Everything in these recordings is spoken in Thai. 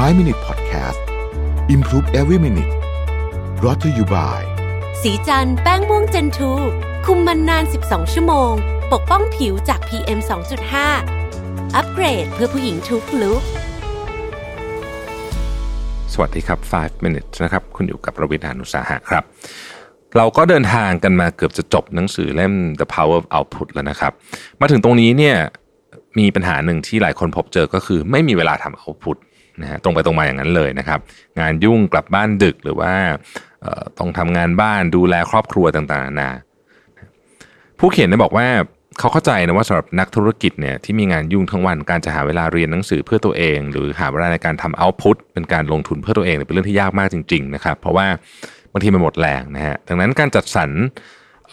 5 Minute Podcast Improve Every Minute brought to you by สีจันแป้งม่วงเจนทูคุมมันนาน 12 ชั่วโมง ปกป้องผิวจาก PM 2.5 อัปเกรดเพื่อผู้หญิงทุกลุกสวัสดีครับ 5 minutes นะครับ คุณอยู่กับรวิทานุสาหะครับ เราก็เดินทางกันมาเกือบจะจบหนังสือเล่ม The Power of Output แล้วนะครับ มาถึงตรงนี้เนี่ยมีปัญหาหนึ่งที่หลายคนพบเจอก็คือไม่มีเวลาทำ output นะฮะตรงไปตรงมาอย่างนั้นเลยนะครับ งานยุ่งกลับบ้านดึกหรือว่าต้องทำงานบ้านดูแลครอบครัวต่างๆนานาผู้เขียนได้บอกว่าเขาเข้าใจนะว่าสำหรับนักธุรกิจเนี่ยที่มีงานยุ่งทั้งวันการจะหาเวลาเรียนหนังสือเพื่อตัวเอง หรือหาเวลาในการทำเอาพุตเป็นการลงทุนเพื่อตัวเองเนี่ยเป็นเรื่องที่ยากมากจริง ๆ นะครับ เพราะว่าบางทีมันหมดแรงนะฮะดังนั้นการจัดสรร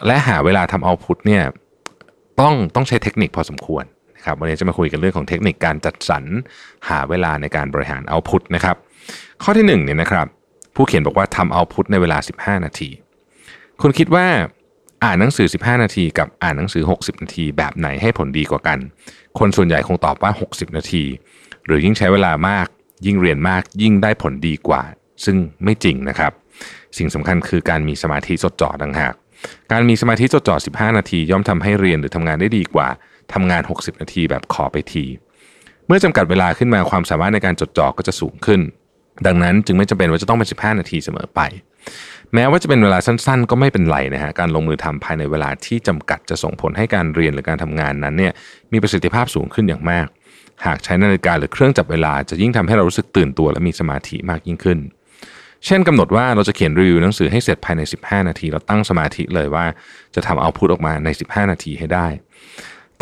และหาเวลาทำเอาพุตเนี่ยต้องต้องใช้เทคนิคพอสมควร นะครับวันนี้จะมาคุยกันเรื่องของเทคนิคการจัดสรรหาเวลาในการบริหารเอาพุตนะครับ ข้อที่หนึ่งเนี่ยนะครับ ผู้เขียนบอกว่าทำเอาพุตในเวลา 15 นาที คุณคิดว่าอ่านหนังสือ 15 นาที กับอ่านหนังสือ 60 นาที แบบไหนให้ผลดีกว่ากัน คนส่วนใหญ่คงตอบว่า 60 นาที หรือยิ่งใช้เวลามาก ยิ่งเรียนมากยิ่งได้ผลดีกว่า ซึ่งไม่จริงนะครับ สิ่งสำคัญคือการมีสมาธิจดจ่อต่างหาก การมีสมาธิจดจ่อ 15 นาที ย่อมทำให้เรียนหรือทำงานได้ดีกว่า ทำงาน 60 นาทีแบบขอไปที เมื่อจำกัดเวลาขึ้นมาความสามารถในการจดจ่อก็จะสูงขึ้น ดังนั้นจึงไม่จำเป็นว่าจะต้องเป็น 15 นาทีเสมอไป แม้ว่าจะเป็นเวลาสั้น ๆ ก็ไม่เป็นไรนะฮะการลงมือทำภายในเวลาที่จำกัดจะส่งผลให้การเรียนหรือการทำงานนั้นเนี่ยมีประสิทธิภาพสูงขึ้นอย่างมาก หากใช้นาฬิกาหรือเครื่องจับเวลาจะยิ่งทำให้เรารู้สึกตื่นตัวและมีสมาธิมากยิ่งขึ้นเช่นกำหนดว่าเราจะเขียนรีวิวหนังสือให้เสร็จภายใน 15 นาที เราตั้งสมาธิเลยว่าจะทำเอาพุทออกมาใน 15 นาทีให้ได้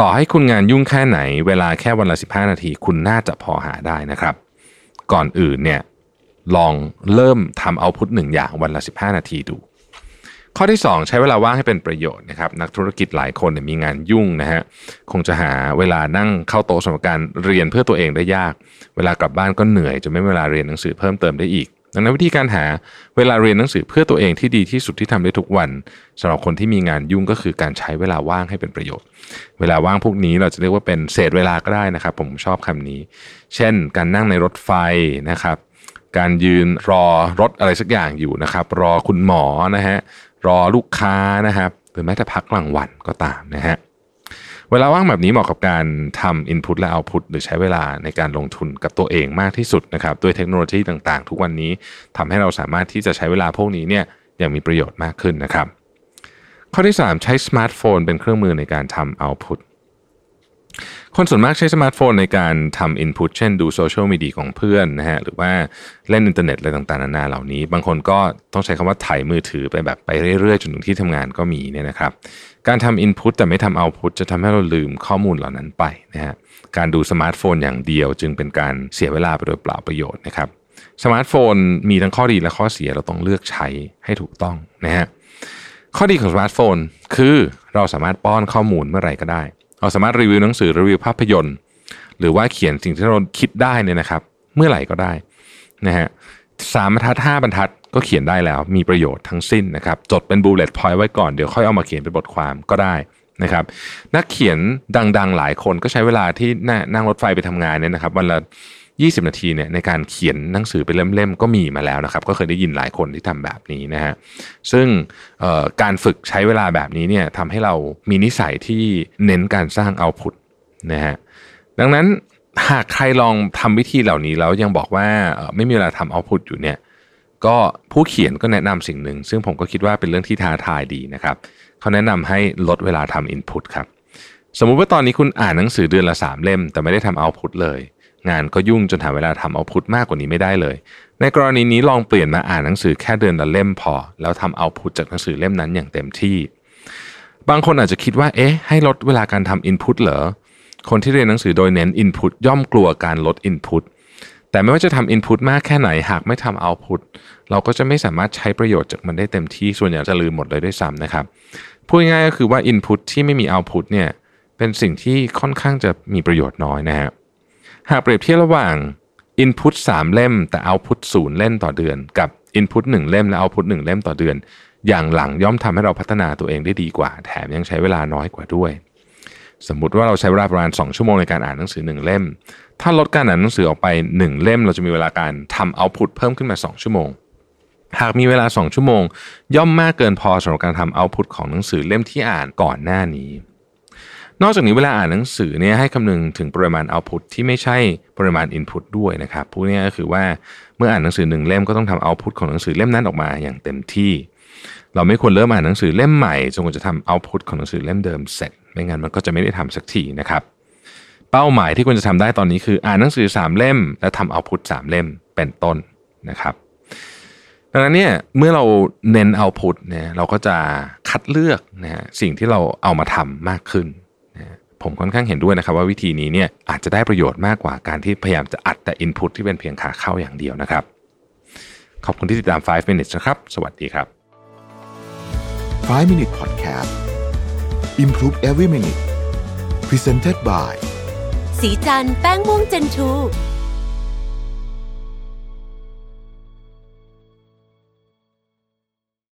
ต่อให้คุณงานยุ่งแค่ไหน เวลาแค่วันละ 15 นาที คุณน่าจะพอหาได้นะครับ ก่อนอื่นเนี่ยลองเริ่มทำเอาพุทหนึ่งอย่างวันละ 15 นาทีดู ข้อที่ 2 ใช้เวลาว่างให้เป็นประโยชน์นะครับนักธุรกิจหลายคนเนี่ยมีงานยุ่งนะฮะคงจะหาเวลานั่งเข้าโต๊ะสำหรับการเรียนเพื่อตัวเองได้ยาก เวลากลับบ้านก็เหนื่อยจะไม่มีเวลาเรียนหนังสือเพิ่มเติมได้อีก ดังนั้นวิธีการหาเวลาเรียนหนังสือเพื่อตัวเองที่ดีที่สุดที่ทำได้ทุกวันสำหรับคนที่มีงานยุ่งก็คือการใช้เวลาว่างให้เป็นประโยชน์ เวลาว่างพวกนี้เราจะเรียกว่าเป็นเศษเวลาก็ได้นะครับ ผมชอบคำนี้ เช่น การนั่งในรถไฟนะครับ การยืนรอรถอะไรสักอย่างอยู่นะครับ รอคุณหมอนะฮะรอลูกค้านะครับหรือแม้แต่พักกลางวันก็ตามนะฮะ เวลาว่างแบบนี้เหมาะกับการทำ Input และ Output หรือใช้เวลาในการลงทุนกับตัวเองมากที่สุดนะครับด้วยเทคโนโลยีต่างๆ ทุกวันนี้ทำให้เราสามารถที่จะใช้เวลาพวกนี้เนี่ยอย่างมีประโยชน์มากขึ้นนะครับ ข้อที่ 3 ใช้สมาร์ทโฟนเป็นเครื่องมือในการทำ Output คนส่วนมากใช้สมาร์ทโฟนในการทำ Input เช่นดูโซเชียลมีเดียของเพื่อนนะฮะหรือว่าเล่นอินเทอร์เน็ตอะไรต่างๆนานาเหล่านี้ บางคนก็ต้องใช้คำว่าถ่ายมือถือไปแบบไปเรื่อยๆ จนถึงที่ทำงานก็มีเนี่ยนะครับการทำ Input แต่ไม่ทำ Output จะทำให้เราลืมข้อมูลเหล่านั้นไปนะฮะการดูสมาร์ทโฟนอย่างเดียวจึงเป็นการเสียเวลาไปโดยเปล่าประโยชน์นะครับสมาร์ทโฟนมีทั้งข้อดีและข้อเสียเราต้องเลือกใช้ให้ถูกต้องนะฮะข้อดีของสมาร์ทโฟนคือเราสามารถป้อนข้อมูลเมื่อไหร่ก็ได้ เราสามารถรีวิวหนังสือรีวิวภาพยนตร์ หรือว่าเขียนสิ่งที่เราคิดได้เนี่ยนะครับ เมื่อไหร่ก็ได้นะฮะสามบรรทัดห้าบรรทัดก็เขียนได้แล้วมีประโยชน์ทั้งสิ้นนะครับ จดเป็นบูเลตพอยต์ไว้ก่อนเดี๋ยวค่อยเอามาเขียนเป็นบทความก็ได้นะครับ นักเขียนดังๆหลายคนก็ใช้เวลาที่นั่งรถไฟไปทำงานเนี่ยนะครับวันละ 20 นาทีเนี่ยในการเขียนหนังสือเป็นเล่มๆก็มีมาแล้วนะครับ ก็เคยได้ยินหลายคนที่ทำแบบนี้นะฮะซึ่งการฝึกใช้เวลาแบบนี้เนี่ยทำให้เรามีนิสัยที่เน้นการสร้างเอาพุตนะฮะดังนั้นหากใครลองทำวิธีเหล่านี้แล้วยังบอกว่าไม่มีเวลาทำเอาพุตอยู่เนี่ยก็ผู้เขียนก็แนะนำสิ่งหนึ่ง ซึ่งผมก็คิดว่าเป็นเรื่องที่ท้าทายดีนะครับเขาแนะนำให้ลดเวลาทำอินพุตครับสมมุติว่าตอนนี้คุณอ่านหนังสือเดือนละ 3 เล่ม แต่ไม่ได้ทำเอาพุตเลย งานก็ยุ่งจนหาเวลาทำเอาพุตมากกว่านี้ไม่ได้เลย ในกรณีนี้ลองเปลี่ยนมาอ่านหนังสือแค่เดือนละเล่มพอ แล้วทำเอาพุตจากหนังสือเล่มนั้นอย่างเต็มที่ บางคนอาจจะคิดว่า เอ๊ะ ให้ลดเวลาการทำอินพุตเหรอ คนที่เรียนหนังสือโดยเน้น Input ย่อมกลัวการลด Input แต่ไม่ว่าจะทำ Input มากแค่ไหนหากไม่ทำ Output เราก็จะไม่สามารถใช้ประโยชน์จากมันได้เต็มที่ส่วนใหญ่จะลืมหมดเลยด้วยซ้ำนะครับพูดง่ายก็คือว่า Input ที่ไม่มี Output เนี่ยเป็นสิ่งที่ค่อนข้างจะมีประโยชน์น้อยนะฮะ หากเปรียบเทียบระหว่าง Input 3 เล่มแต่ Output 0 เล่มต่อเดือน กับ Input 1 เล่มและ Output 1 เล่มต่อเดือน อย่างหลังย่อมทำให้เราพัฒนาตัวเองได้ดีกว่า แถมยังใช้เวลาน้อยกว่าด้วย สมมุติว่าเราใช้เวลาประมาณ 2 ชั่วโมงในการอ่านหนังสือ 1 เล่ม ถ้าลดการอ่านหนังสือออกไป 1 เล่ม เราจะมีเวลาการทำเอาพุตเพิ่มขึ้นมา 2 ชั่วโมงหากมีเวลา 2 ชั่วโมง ย่อมมากเกินพอสำหรับการทำเอาพุตของหนังสือเล่มที่อ่านก่อนหน้านี้ นอกจากนี้เวลาอ่านหนังสือเนี่ยให้คำนึงถึงปริมาณเอาพุตที่ไม่ใช่ปริมาณอินพุตด้วยนะครับพูดง่ายๆก็คือว่าเมื่ออ่านหนังสือหนึ่งเล่มก็ต้องทำเอาพุตของหนังสือเล่มนั้นออกมาอย่างเต็มที่ เราไม่ควรเริ่มอ่านหนังสือเล่มใหม่จนกว่าจะทำเอาพุตของหนังสือเล่มเดิมเสร็จ ไม่งั้นมันก็จะไม่ได้ทำสักทีนะครับ เป้าหมายที่ควรจะทำได้ตอนนี้คืออ่านหนังสือ 3 เล่ม และทำเอาพุต3เล่มเป็นต้นนะครับดังนั้นเนี่ยเมื่อเราเน้นเอาพุตเนี่ยเราก็จะคัดเลือกนะฮะสิ่งที่เราเอามาทำมากขึ้น ผมค่อนข้างเห็นด้วยนะครับว่าวิธีนี้เนี่ยอาจจะได้ประโยชน์มากกว่าการที่พยายามจะอัดแต่ Input ที่เป็นเพียงขาเข้าอย่างเดียวนะครับ ขอบคุณที่ติดตาม 5 minutes นะครับ สวัสดีครับ 5 Minute Podcast Improve Every Minute Presented by สีจันแป้งม่วงเจนทู